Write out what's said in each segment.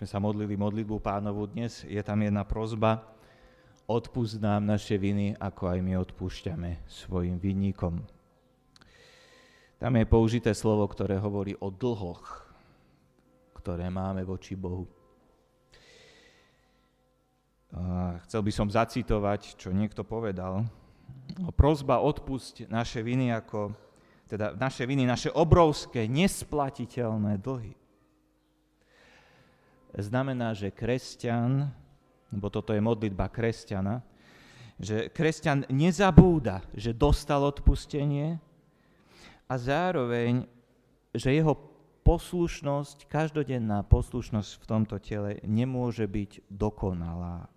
sme sa modlili modlitbu pánovu dnes, je tam jedna prozba, odpúsť nám naše viny, ako aj my odpúšťame svojim vinníkom. Tam je použité slovo, ktoré hovorí o dlhoch, ktoré máme voči Bohu. A chcel by som zacitovať, čo niekto povedal. Prozba odpusť naše viny ako, teda naše viny, naše obrovské, nesplatiteľné dlhy znamená, že kresťan, lebo toto je modlitba kresťana, že kresťan nezabúda, že dostal odpustenie a zároveň, že jeho poslušnosť, každodenná poslušnosť v tomto tele nemôže byť dokonalá.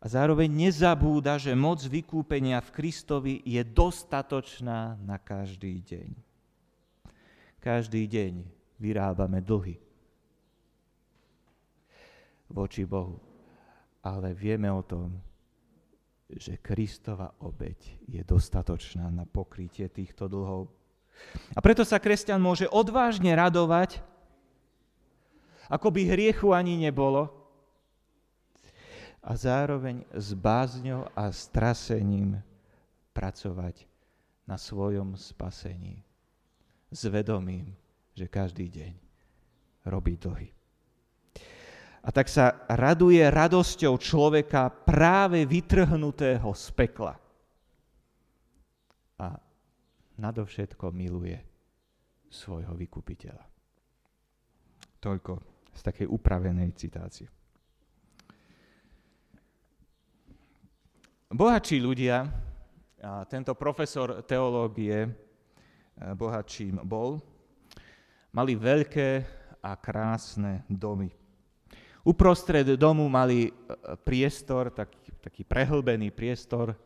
A zároveň nezabúda, že moc vykúpenia v Kristovi je dostatočná na každý deň. Každý deň vyrábame dlhy voči Bohu. Ale vieme o tom, že Kristova obeď je dostatočná na pokrytie týchto dlhov. A preto sa kresťan môže odvážne radovať, ako by hriechu ani nebolo, a zároveň s bázňou a strasením pracovať na svojom spasení. S vedomím, že každý deň robí dlhy. A tak sa raduje radosťou človeka práve vytrhnutého z pekla. A nadovšetko miluje svojho vykupiteľa. Toľko z takej upravenej citácie. Bohatší ľudia, a tento profesor teológie bohatším bol, mali veľké a krásne domy. Uprostred domu mali e, priestor, taký, taký prehlbený priestor, e,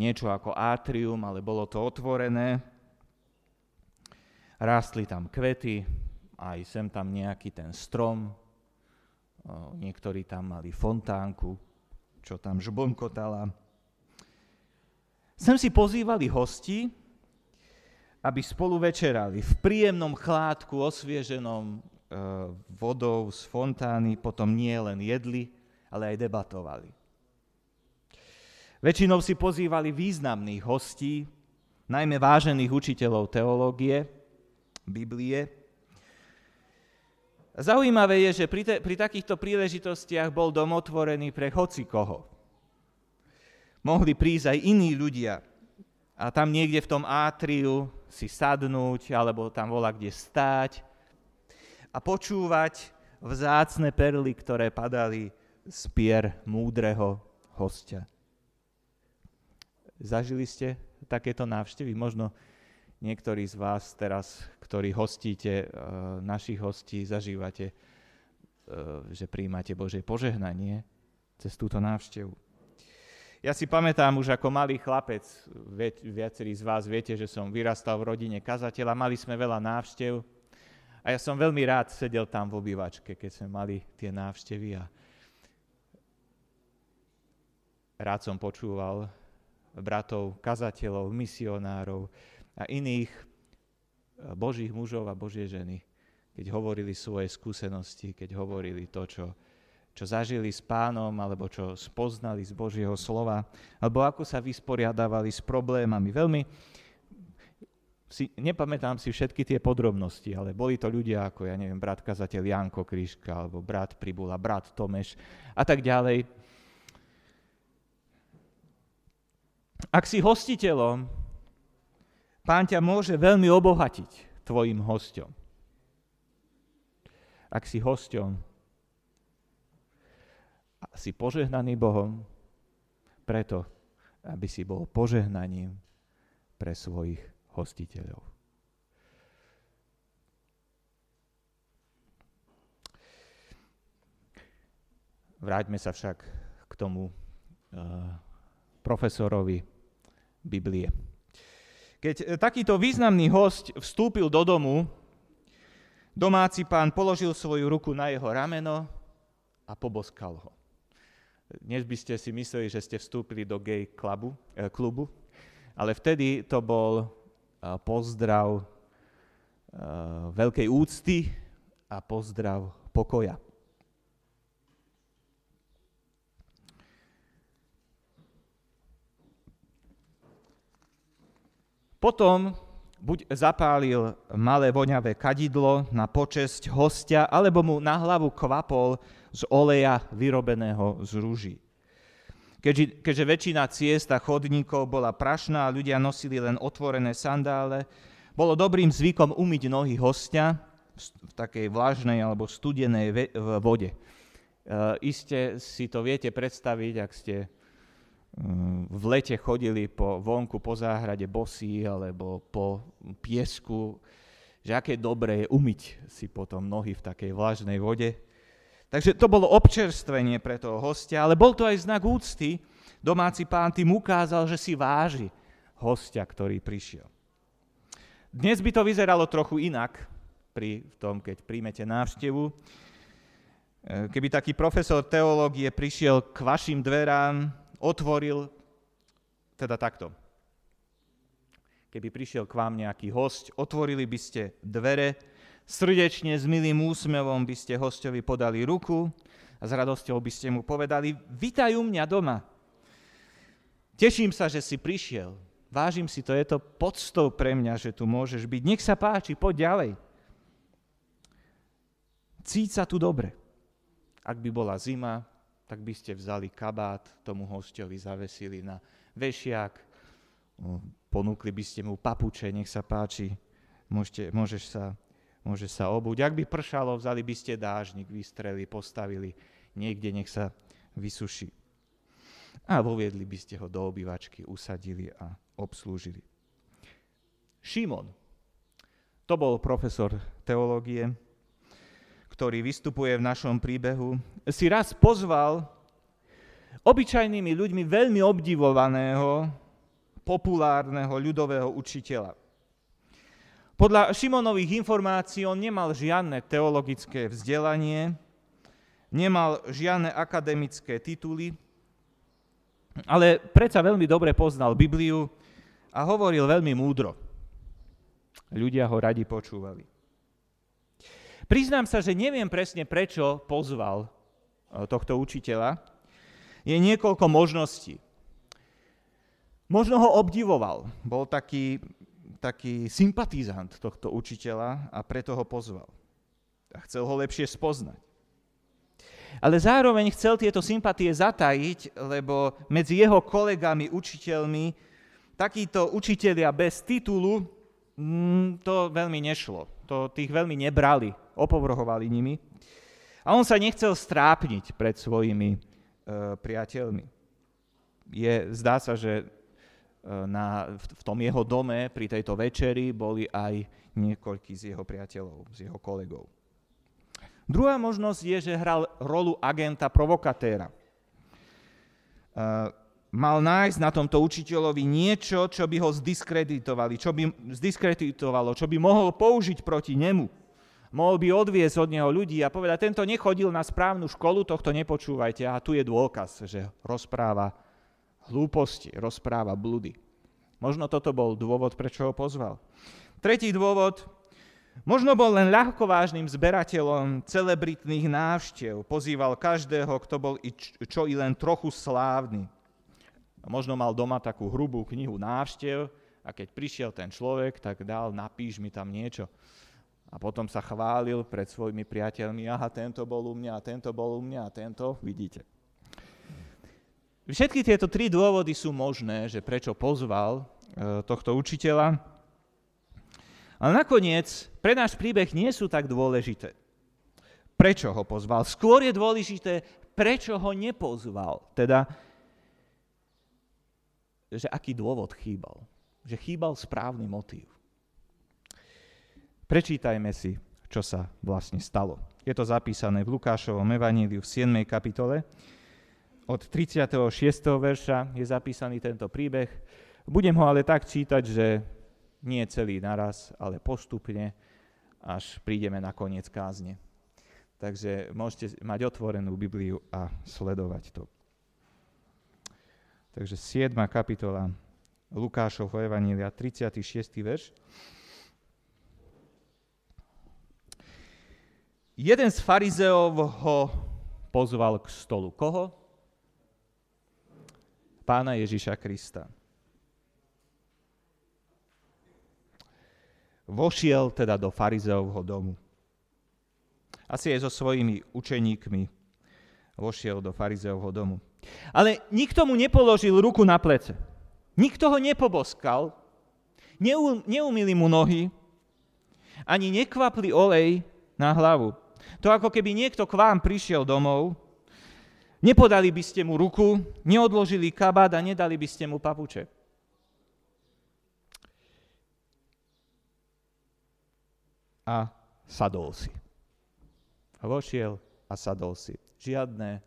niečo ako atrium, ale bolo to otvorené. Rástli tam kvety, aj sem tam nejaký ten strom, e, niektorí tam mali fontánku, čo tam žbonkotala. Sem si pozývali hosti, aby spolu večerali v príjemnom chládku osvieženom e, vodou z fontány, potom nie len jedli, ale aj debatovali. Väčšinou si pozývali významných hostí, najmä vážených učiteľov teológie, Biblie. Zaujímavé je, že pri, te, pri takýchto príležitostiach bol dom otvorený pre hoci koho. Mohli prísť aj iní ľudia, a tam niekde v tom átriu si sadnúť, alebo tam volá kde stáť a počúvať vzácne perly, ktoré padali z pier múdreho hostia. Zažili ste takéto návštevy? Možno niektorí z vás teraz, ktorí hostíte, e, našich hostí, zažívate, e, že príjmate Božie požehnanie cez túto návštevu. Ja si pamätám už ako malý chlapec, viacerí z vás viete, že som vyrastal v rodine kazateľa, mali sme veľa návštev a ja som veľmi rád sedel tam v obývačke, keď sme mali tie návštevy a rád som počúval bratov, kazateľov, misionárov a iných eh, božích mužov a božie ženy, keď hovorili svoje skúsenosti, keď hovorili to, čo čo zažili s pánom, alebo čo spoznali z Božieho slova, alebo ako sa vysporiadávali s problémami. Veľmi si, nepamätám si všetky tie podrobnosti, ale boli to ľudia ako, ja neviem, brat kazateľ Janko Kryška, alebo brat Pribula, brat Tomeš a tak ďalej. Ak si hostiteľom, pán ťa môže veľmi obohatiť tvojim hostom. Ak si hostom, si požehnaný Bohom preto, aby si bol požehnaním pre svojich hostiteľov. Vráťme sa však k tomu uh, profesorovi Biblie. Keď takýto významný host vstúpil do domu, domáci pán položil svoju ruku na jeho rameno a poboskal ho. Dnes by ste si mysleli, že ste vstúpili do gay klubu, eh, klubu ale vtedy to bol eh, pozdrav eh, veľkej úcty a pozdrav pokoja. Potom buď zapálil malé voňavé kadidlo na počesť hostia, alebo mu na hlavu kvapol z oleja vyrobeného z rúží. Keďže, keďže väčšina ciest a chodníkov bola prašná a ľudia nosili len otvorené sandále, bolo dobrým zvykom umyť nohy hostia v takej vlažnej alebo studenej vode. E, iste si to viete predstaviť, ak ste v lete chodili po vonku po záhrade bosí alebo po piesku, že aké dobré je umyť si potom nohy v takej vlažnej vode. Takže to bolo občerstvenie pre toho hostia, ale bol to aj znak úcty. Domáci pán tým ukázal, že si váži hostia, ktorý prišiel. Dnes by to vyzeralo trochu inak pri tom, keď príjmete návštevu. Keby taký profesor teológie prišiel k vašim dverám otvoril, teda takto. Keby prišiel k vám nejaký host, otvorili by ste dvere, srdečne s milým úsmevom by ste hostovi podali ruku a s radosťou by ste mu povedali, vitajú mňa doma. Teším sa, že si prišiel. Vážim si to, je to podstou pre mňa, že tu môžeš byť. Nech sa páči, poď ďalej. Cíť sa tu dobre. Ak by bola zima, tak by ste vzali kabát, tomu hostovi zavesili na vešiak, ponúkli by ste mu papuče, nech sa páči, môžete, môžeš sa, môže sa obuť. Ak by pršalo, vzali by ste dážnik, vystreli, postavili niekde, nech sa vysuší. A voviedli by ste ho do obývačky, usadili a obslúžili. Šimon, to bol profesor teológie, ktorý vystupuje v našom príbehu, si raz pozval obyčajnými ľuďmi veľmi obdivovaného, populárneho ľudového učiteľa. Podľa Šimonových informácií on nemal žiadne teologické vzdelanie, nemal žiadne akademické tituly, ale predsa veľmi dobre poznal Bibliu a hovoril veľmi múdro. Ľudia ho radi počúvali. Priznám sa, že neviem presne, prečo pozval e, tohto učiteľa. Je niekoľko možností. Možno ho obdivoval, bol taký, taký sympatizant tohto učiteľa a preto ho pozval. A chcel ho lepšie spoznať. Ale zároveň chcel tieto sympatie zatajiť, lebo medzi jeho kolegami, učiteľmi, takíto učitelia bez titulu, mm, to veľmi nešlo. To tých veľmi nebrali opovrhovali nimi. A on sa nechcel strápniť pred svojimi e, priateľmi. Je, zdá sa, že e, na, v, v tom jeho dome pri tejto večeri boli aj niekoľkí z jeho priateľov, z jeho kolegov. Druhá možnosť je, že hral rolu agenta provokatéra. E, mal nájsť na tomto učiteľovi niečo, čo by ho zdiskreditovali, čo by zdiskreditovalo, čo by mohol použiť proti nemu mohol by odviesť od neho ľudí a povedať, tento nechodil na správnu školu, tohto nepočúvajte. A tu je dôkaz, že rozpráva hlúposti, rozpráva blúdy. Možno toto bol dôvod, prečo ho pozval. Tretí dôvod, možno bol len ľahkovážnym zberateľom celebritných návštev. Pozýval každého, kto bol i čo i len trochu slávny. Možno mal doma takú hrubú knihu návštev a keď prišiel ten človek, tak dal, napíš mi tam niečo. A potom sa chválil pred svojimi priateľmi, aha, tento bol u mňa, tento bol u mňa, tento, vidíte. Všetky tieto tri dôvody sú možné, že prečo pozval e, tohto učiteľa. Ale nakoniec pre náš príbeh nie sú tak dôležité. Prečo ho pozval? Skôr je dôležité, prečo ho nepozval. Teda, že aký dôvod chýbal. Že chýbal správny motív. Prečítajme si, čo sa vlastne stalo. Je to zapísané v Lukášovom evaníliu v 7. kapitole. Od 36. verša je zapísaný tento príbeh. Budem ho ale tak čítať, že nie celý naraz, ale postupne, až prídeme na koniec kázne. Takže môžete mať otvorenú Bibliu a sledovať to. Takže 7. kapitola Lukášovho Evanília, 36. verš. Jeden z farizeov ho pozval k stolu. Koho? Pána Ježiša Krista. Vošiel teda do farizeovho domu. Asi aj so svojimi učeníkmi vošiel do farizeovho domu. Ale nikto mu nepoložil ruku na plece. Nikto ho nepoboskal, neumili mu nohy, ani nekvapli olej na hlavu. To ako keby niekto k vám prišiel domov, nepodali by ste mu ruku, neodložili kabát a nedali by ste mu papuče. A sadol si. Vošiel a sadol si. Žiadne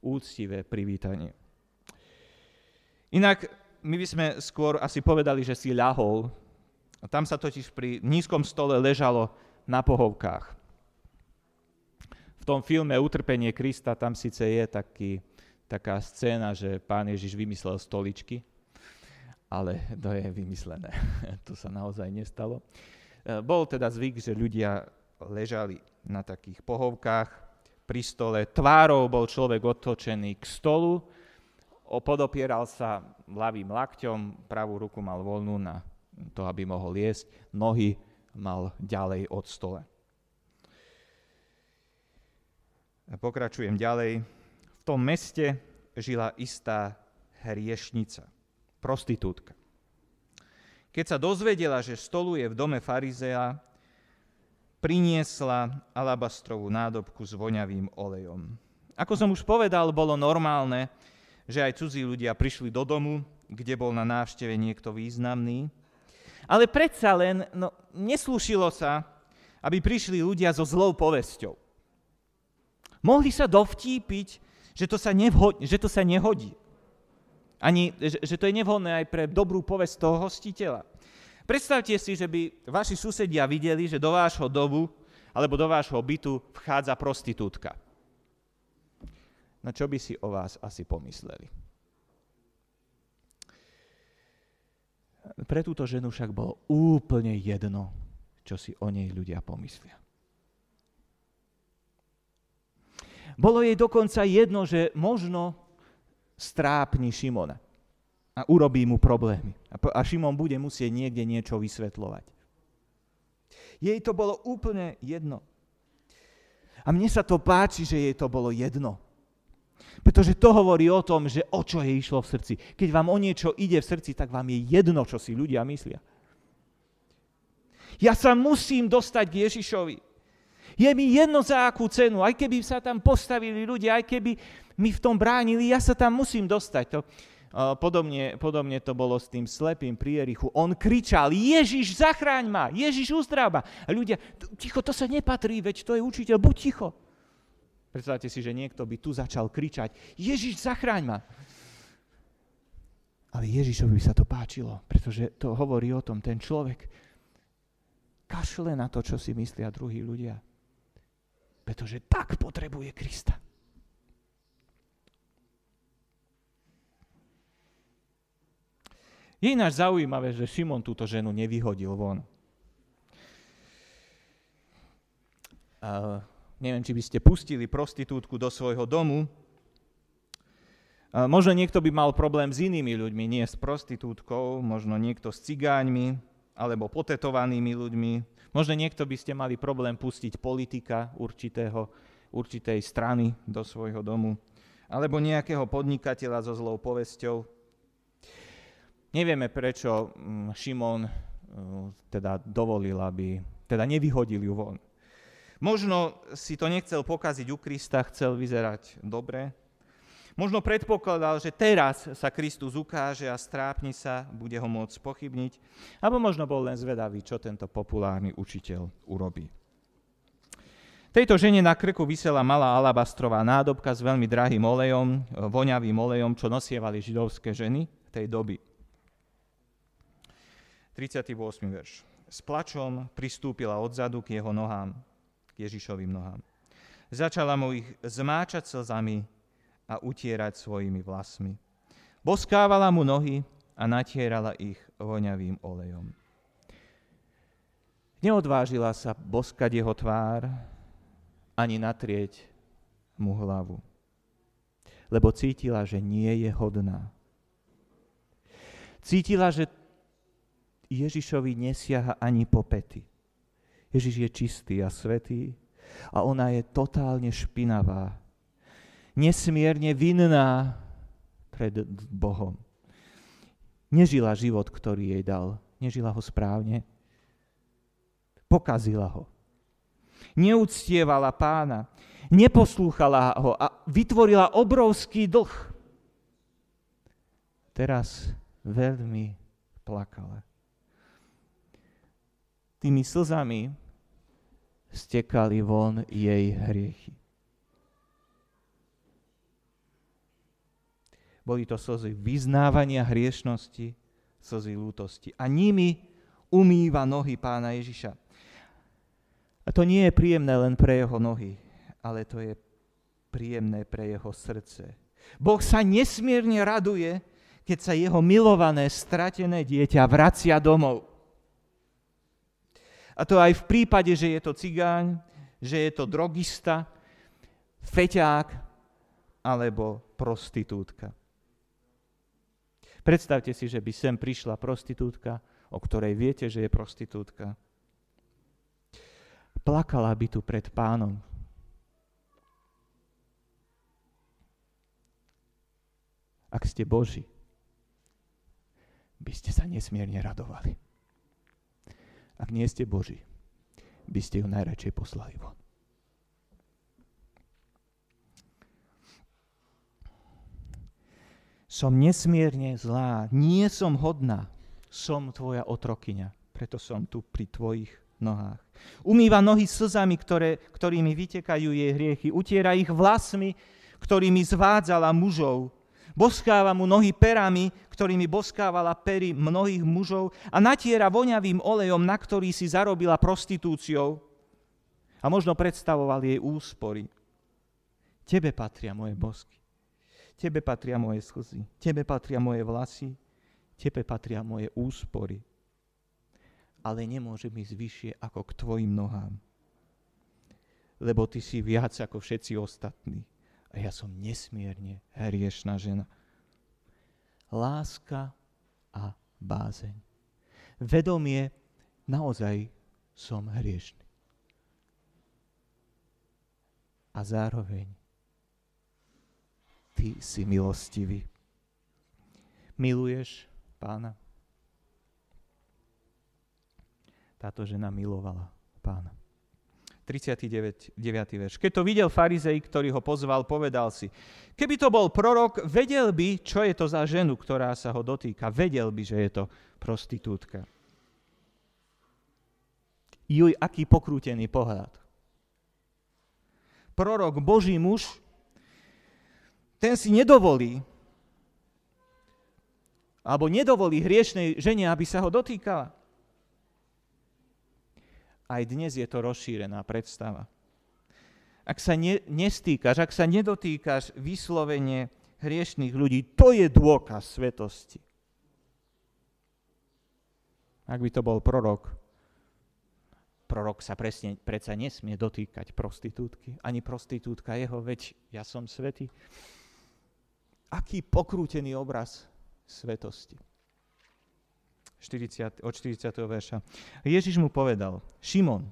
úctivé privítanie. Inak my by sme skôr asi povedali, že si ľahol. Tam sa totiž pri nízkom stole ležalo na pohovkách. Tom filme Utrpenie Krista tam síce je taký, taká scéna, že pán Ježiš vymyslel stoličky, ale to je vymyslené. to sa naozaj nestalo. E, bol teda zvyk, že ľudia ležali na takých pohovkách pri stole. Tvárou bol človek otočený k stolu, podopieral sa ľavým lakťom, pravú ruku mal voľnú na to, aby mohol jesť, nohy mal ďalej od stole. Pokračujem ďalej. V tom meste žila istá hriešnica, prostitútka. Keď sa dozvedela, že stoluje v dome farizea, priniesla alabastrovú nádobku s voňavým olejom. Ako som už povedal, bolo normálne, že aj cudzí ľudia prišli do domu, kde bol na návšteve niekto významný. Ale predsa len no, neslúšilo sa, aby prišli ľudia so zlou povesťou. Mohli sa dovtípiť, že to sa, nevho- že to sa nehodí. Ani, že, že to je nevhodné aj pre dobrú povesť toho hostiteľa. Predstavte si, že by vaši susedia videli, že do vášho domu alebo do vášho bytu vchádza prostitútka. No čo by si o vás asi pomysleli? Pre túto ženu však bolo úplne jedno, čo si o nej ľudia pomyslia. Bolo jej dokonca jedno, že možno strápni Šimona a urobí mu problémy. A Šimon bude musieť niekde niečo vysvetľovať. Jej to bolo úplne jedno. A mne sa to páči, že jej to bolo jedno. Pretože to hovorí o tom, že o čo jej išlo v srdci. Keď vám o niečo ide v srdci, tak vám je jedno, čo si ľudia myslia. Ja sa musím dostať k Ježišovi. Je mi jedno za akú cenu, aj keby sa tam postavili ľudia, aj keby mi v tom bránili, ja sa tam musím dostať. To, Podobne, podobne to bolo s tým slepým pri Jerichu. On kričal, Ježiš, zachráň ma, Ježiš uzdrava. A ľudia, ticho, to sa nepatrí, veď to je učiteľ, buď ticho. Predstavte si, že niekto by tu začal kričať, Ježiš, zachráň ma. Ale Ježišovi sa to páčilo, pretože to hovorí o tom, ten človek kašle na to, čo si myslia druhí ľudia. Pretože tak potrebuje Krista. Je ináč zaujímavé, že Šimon túto ženu nevyhodil von. Uh, Neviem, či by ste pustili prostitútku do svojho domu. Možno niekto by mal problém s inými ľuďmi, nie s prostitútkou, možno niekto s cigáňmi alebo potetovanými ľuďmi. Možno niekto by ste mali problém pustiť politika určitého, určitej strany do svojho domu alebo nejakého podnikateľa so zlou povesťou. Nevieme, prečo mm, Šimon uh, teda dovolil, aby, teda nevyhodil ju von. Možno si to nechcel pokaziť u Krista, chcel vyzerať dobre. Možno predpokladal, že teraz sa Kristus ukáže a strápni sa, bude ho môcť pochybniť. Alebo možno bol len zvedavý, čo tento populárny učiteľ urobí. Tejto žene na krku vysela malá alabastrová nádobka s veľmi drahým olejom, voňavým olejom, čo nosievali židovské ženy tej doby. 38. verš. S plačom pristúpila odzadu k jeho nohám Ježišovým nohám. Začala mu ich zmáčať slzami a utierať svojimi vlasmi. Boskávala mu nohy a natierala ich voňavým olejom. Neodvážila sa boskať jeho tvár, ani natrieť mu hlavu. Lebo cítila, že nie je hodná. Cítila, že Ježišovi nesiaha ani po pety. Ježiš je čistý a svetý a ona je totálne špinavá. Nesmierne vinná pred Bohom. Nežila život, ktorý jej dal. Nežila ho správne. Pokazila ho. Neúctievala pána. Neposlúchala ho a vytvorila obrovský dlh. Teraz veľmi plakala. Tými slzami stekali von jej hriechy. Boli to slzy vyznávania hriešnosti, slzy lútosti. A nimi umýva nohy pána Ježiša. A to nie je príjemné len pre jeho nohy, ale to je príjemné pre jeho srdce. Boh sa nesmierne raduje, keď sa jeho milované, stratené dieťa vracia domov. A to aj v prípade, že je to cigáň, že je to drogista, feťák alebo prostitútka. Predstavte si, že by sem prišla prostitútka, o ktorej viete, že je prostitútka. Plakala by tu pred pánom. Ak ste Boží, by ste sa nesmierne radovali. Ak nie ste Boží, by ste ju najradšej poslali von. Som nesmierne zlá, nie som hodná, som tvoja otrokyňa, preto som tu pri tvojich nohách. Umýva nohy slzami, ktoré, ktorými vytekajú jej hriechy, utiera ich vlasmi, ktorými zvádzala mužov. Boskáva mu nohy perami, ktorými boskávala pery mnohých mužov a natiera voňavým olejom, na ktorý si zarobila prostitúciou. A možno predstavoval jej úspory. Tebe patria moje bosky. Tebe patria moje slzy, tebe patria moje vlasy, tebe patria moje úspory. Ale nemôžem ísť vyššie ako k tvojim nohám. Lebo ty si viac ako všetci ostatní. A ja som nesmierne hriešná žena. Láska a bázeň. Vedomie, naozaj som hriešný. A zároveň Ty si milostivý. Miluješ pána? Táto žena milovala pána. 39. 9. verš. Keď to videl farizej, ktorý ho pozval, povedal si, keby to bol prorok, vedel by, čo je to za ženu, ktorá sa ho dotýka. Vedel by, že je to prostitútka. Juj, aký pokrútený pohľad. Prorok, Boží muž, ten si nedovolí, alebo nedovolí hriešnej žene, aby sa ho dotýkala. Aj dnes je to rozšírená predstava. Ak sa ne, nestýkaš, ak sa nedotýkaš vyslovene hriešných ľudí, to je dôkaz svetosti. Ak by to bol prorok, prorok sa presne, predsa nesmie dotýkať prostitútky, ani prostitútka jeho, veď ja som svetý aký pokrútený obraz svetosti. 40, od 40. verša. Ježiš mu povedal, Šimon,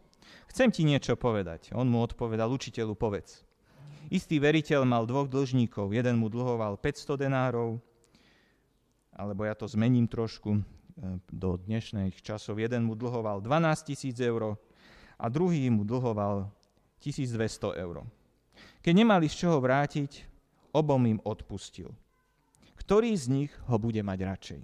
chcem ti niečo povedať. On mu odpovedal, učiteľu, povedz. Istý veriteľ mal dvoch dlžníkov. Jeden mu dlhoval 500 denárov, alebo ja to zmením trošku e, do dnešných časov. Jeden mu dlhoval 12 tisíc eur a druhý mu dlhoval 1200 eur. Keď nemali z čoho vrátiť, obom im odpustil. Ktorý z nich ho bude mať radšej?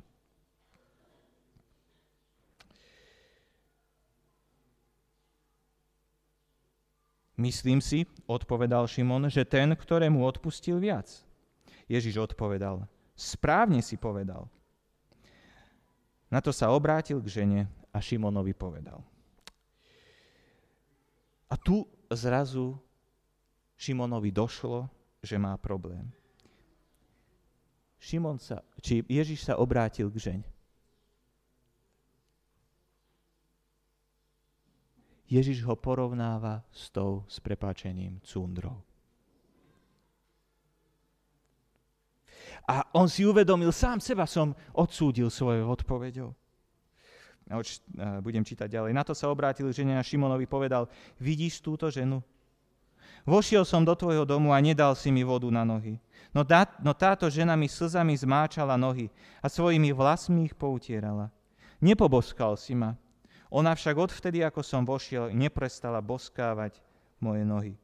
Myslím si, odpovedal Šimon, že ten, ktorému odpustil viac. Ježiš odpovedal, správne si povedal. Na to sa obrátil k žene a Šimonovi povedal. A tu zrazu Šimonovi došlo, že má problém. Šimon sa, či Ježiš sa obrátil k žene. Ježiš ho porovnáva s tou, s prepáčením, cundrou. A on si uvedomil, sám seba som odsúdil svojou odpoveďou. Budem čítať ďalej. Na to sa obrátil žene a Šimonovi povedal, vidíš túto ženu? Vošiel som do tvojho domu a nedal si mi vodu na nohy. No, tá, no táto žena mi slzami zmáčala nohy a svojimi vlasmi ich poutierala. Nepoboskal si ma. Ona však odvtedy, ako som vošiel, neprestala boskávať moje nohy.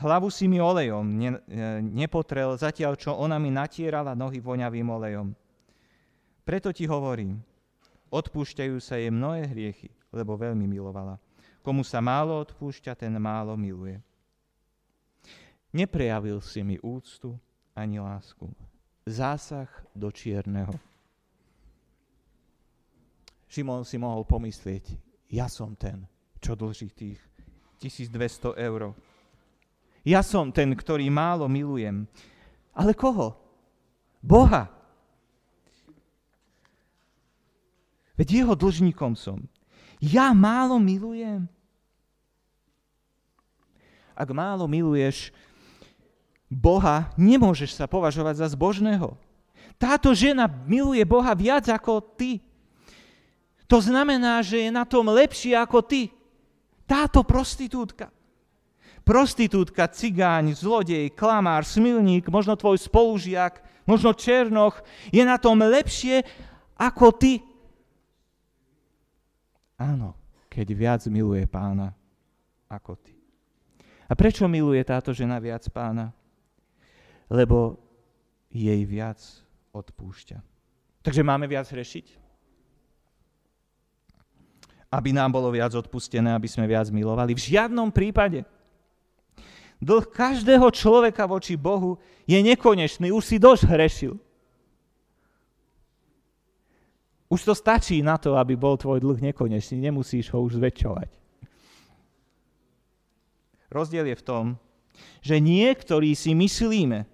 Hlavu si mi olejom ne, e, nepotrel, zatiaľ čo ona mi natierala nohy voňavým olejom. Preto ti hovorím, odpúšťajú sa jej mnohé hriechy, lebo veľmi milovala. Komu sa málo odpúšťa, ten málo miluje. Neprejavil si mi úctu ani lásku. Zásah do čierneho. Šimon si mohol pomyslieť, ja som ten, čo dlží tých 1200 eur ja som ten, ktorý málo milujem. Ale koho? Boha. Veď jeho dlžníkom som. Ja málo milujem. Ak málo miluješ Boha, nemôžeš sa považovať za zbožného. Táto žena miluje Boha viac ako ty. To znamená, že je na tom lepšie ako ty. Táto prostitútka prostitútka, cigáň, zlodej, klamár, smilník, možno tvoj spolužiak, možno černoch, je na tom lepšie ako ty. Áno, keď viac miluje pána ako ty. A prečo miluje táto žena viac pána? Lebo jej viac odpúšťa. Takže máme viac hrešiť? Aby nám bolo viac odpustené, aby sme viac milovali? V žiadnom prípade. Dlh každého človeka voči Bohu je nekonečný. Už si dosť hrešil. Už to stačí na to, aby bol tvoj dlh nekonečný. Nemusíš ho už zväčšovať. Rozdiel je v tom, že niektorí si myslíme,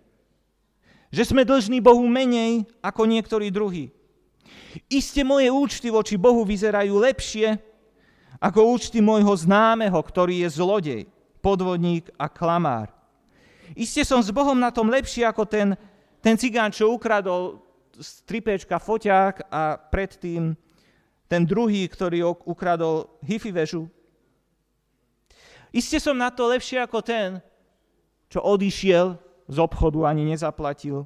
že sme dlžní Bohu menej ako niektorí druhí. Iste moje účty voči Bohu vyzerajú lepšie ako účty môjho známeho, ktorý je zlodej podvodník a klamár. Isté som s Bohom na tom lepší ako ten, ten cigán, čo ukradol z tripečka foťák a predtým ten druhý, ktorý ukradol hifi vežu. Isté som na to lepšie ako ten, čo odišiel z obchodu ani nezaplatil.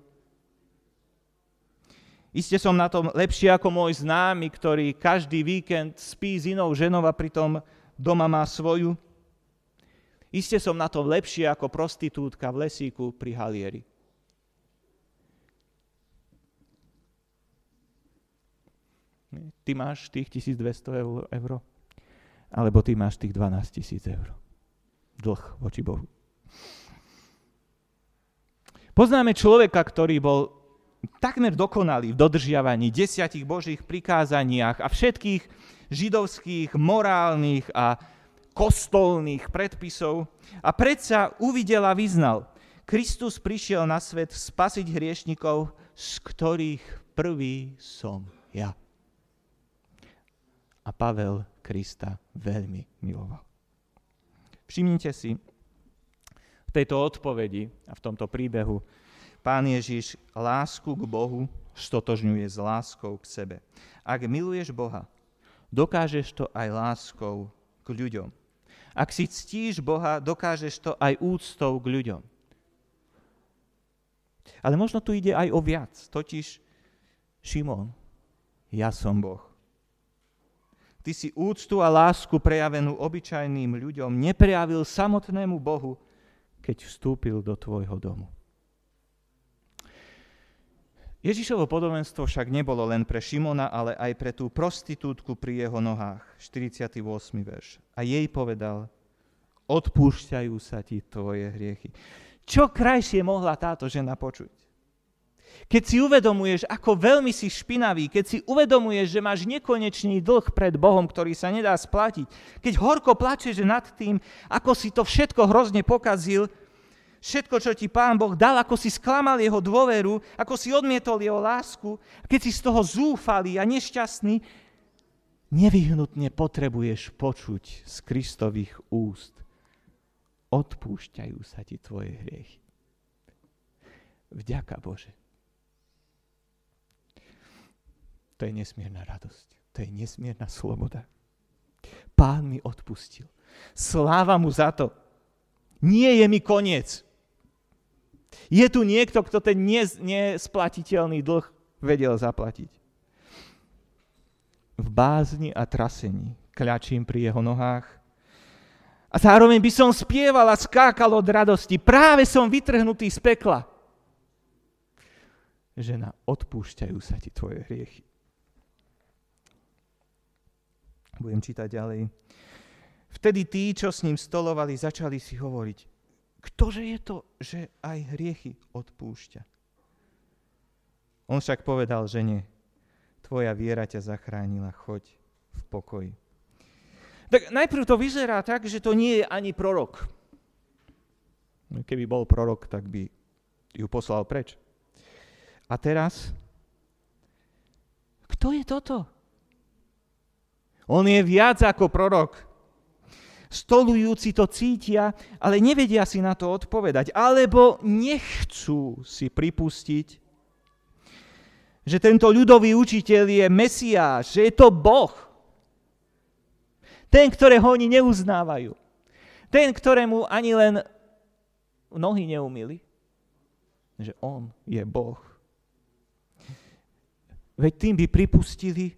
Isté som na tom lepšie ako môj známy, ktorý každý víkend spí s inou ženou a pritom doma má svoju. Iste som na tom lepšie ako prostitútka v lesíku pri halieri. Ty máš tých 1200 eur, alebo ty máš tých 12 tisíc eur. Dlh voči Bohu. Poznáme človeka, ktorý bol takmer dokonalý v dodržiavaní desiatich božích prikázaniach a všetkých židovských, morálnych a kostolných predpisov a predsa uvidel a vyznal, Kristus prišiel na svet spasiť hriešnikov, z ktorých prvý som ja. Pavel Krista veľmi miloval. Všimnite si, v tejto odpovedi a v tomto príbehu pán Ježiš lásku k Bohu stotožňuje s láskou k sebe. Ak miluješ Boha, dokážeš to aj láskou k ľuďom. Ak si ctíš Boha, dokážeš to aj úctou k ľuďom. Ale možno tu ide aj o viac. Totiž, Šimon, ja som Boh. Ty si úctu a lásku prejavenú obyčajným ľuďom neprejavil samotnému Bohu, keď vstúpil do tvojho domu. Ježišovo podobenstvo však nebolo len pre Šimona, ale aj pre tú prostitútku pri jeho nohách. 48. verš. A jej povedal, odpúšťajú sa ti tvoje hriechy. Čo krajšie mohla táto žena počuť? Keď si uvedomuješ, ako veľmi si špinavý, keď si uvedomuješ, že máš nekonečný dlh pred Bohom, ktorý sa nedá splatiť, keď horko plačeš nad tým, ako si to všetko hrozne pokazil, všetko, čo ti Pán Boh dal, ako si sklamal jeho dôveru, ako si odmietol jeho lásku, keď si z toho zúfalý a nešťastný, nevyhnutne potrebuješ počuť z Kristových úst. Odpúšťajú sa ti tvoje hriechy. Vďaka Bože. To je nesmierna radosť. To je nesmierna sloboda. Pán mi odpustil. Sláva mu za to. Nie je mi koniec. Je tu niekto, kto ten nesplatiteľný dlh vedel zaplatiť. V bázni a trasení kľačím pri jeho nohách a zároveň by som spieval a skákal od radosti. Práve som vytrhnutý z pekla. Žena, odpúšťajú sa ti tvoje hriechy. Budem čítať ďalej. Vtedy tí, čo s ním stolovali, začali si hovoriť, ktože je to, že aj hriechy odpúšťa. On však povedal žene, tvoja viera ťa zachránila, choď v pokoji. Tak najprv to vyzerá tak, že to nie je ani prorok. Keby bol prorok, tak by ju poslal preč. A teraz, kto je toto? On je viac ako prorok. Stolujúci to cítia, ale nevedia si na to odpovedať. Alebo nechcú si pripustiť, že tento ľudový učiteľ je Mesiáš, že je to Boh. Ten, ktorého oni neuznávajú. Ten, ktorému ani len nohy neumili. Že on je Boh. Veď tým by pripustili,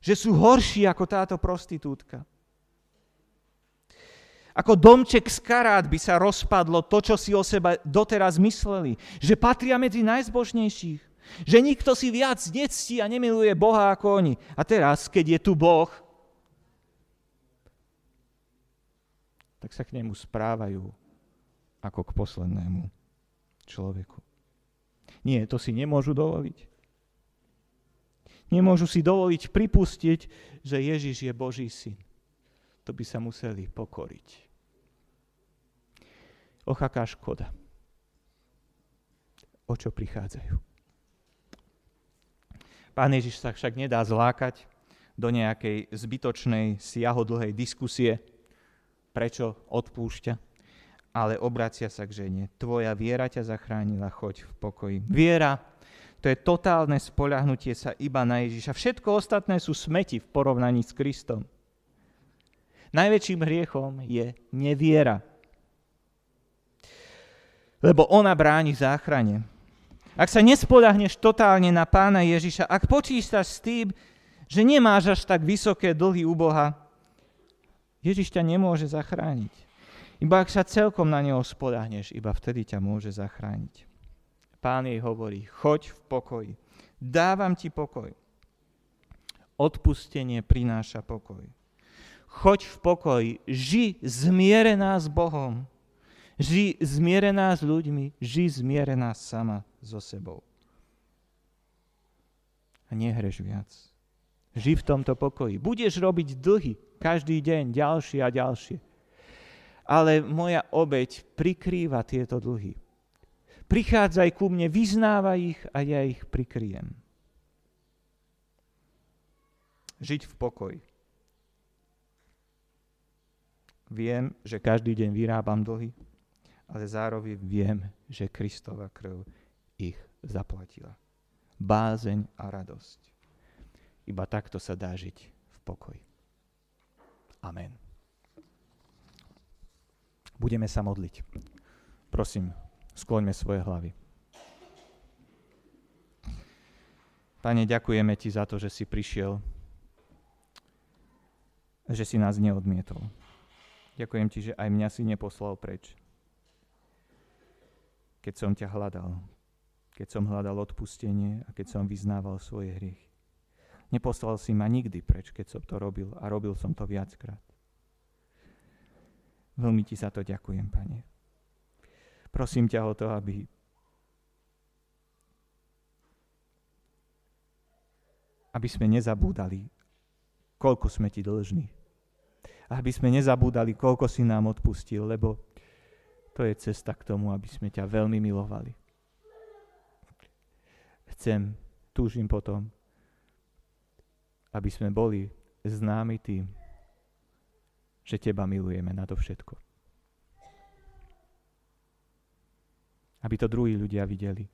že sú horší ako táto prostitútka. Ako domček z karát by sa rozpadlo to, čo si o seba doteraz mysleli. Že patria medzi najzbožnejších. Že nikto si viac nectí a nemiluje Boha ako oni. A teraz, keď je tu Boh, tak sa k nemu správajú ako k poslednému človeku. Nie, to si nemôžu dovoliť. Nemôžu si dovoliť pripustiť, že Ježiš je Boží syn. To by sa museli pokoriť. Och, aká škoda. O čo prichádzajú? Pán Ježiš sa však nedá zlákať do nejakej zbytočnej, siahodlhej diskusie, prečo odpúšťa, ale obracia sa k žene. Tvoja viera ťa zachránila, choď v pokoji. Viera, to je totálne spoľahnutie sa iba na Ježiša. Všetko ostatné sú smeti v porovnaní s Kristom. Najväčším hriechom je neviera lebo ona bráni záchrane. Ak sa nespodahneš totálne na pána Ježiša, ak počítaš s tým, že nemáš až tak vysoké dlhy u Boha, Ježiš ťa nemôže zachrániť. Iba ak sa celkom na neho spodahneš, iba vtedy ťa môže zachrániť. Pán jej hovorí, choď v pokoji, dávam ti pokoj. Odpustenie prináša pokoj. Choď v pokoji, ži zmierená s Bohom. Ži zmierená s ľuďmi, ži zmierená sama so sebou. A nehreš viac. Ži v tomto pokoji. Budeš robiť dlhy každý deň, ďalšie a ďalšie. Ale moja obeď prikrýva tieto dlhy. Prichádzaj ku mne, vyznávaj ich a ja ich prikryjem. Žiť v pokoji. Viem, že každý deň vyrábam dlhy, ale zároveň viem, že Kristova krv ich zaplatila. Bázeň a radosť. Iba takto sa dá žiť v pokoji. Amen. Budeme sa modliť. Prosím, skloňme svoje hlavy. Pane, ďakujeme Ti za to, že si prišiel, že si nás neodmietol. Ďakujem Ti, že aj mňa si neposlal preč, keď som ťa hľadal, keď som hľadal odpustenie a keď som vyznával svoje hriechy. Neposlal si ma nikdy preč, keď som to robil a robil som to viackrát. Veľmi ti za to ďakujem, Pane. Prosím ťa o to, aby aby sme nezabúdali, koľko sme ti dlžní. Aby sme nezabúdali, koľko si nám odpustil, lebo to je cesta k tomu, aby sme ťa veľmi milovali. Chcem, túžim potom, aby sme boli známy tým, že Teba milujeme na to všetko. Aby to druhí ľudia videli.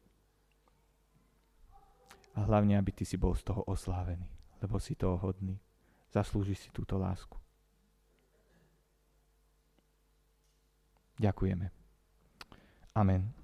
A hlavne, aby Ty si bol z toho oslávený, lebo si toho hodný. Zaslúžiš si túto lásku. Ďakujeme. Amen.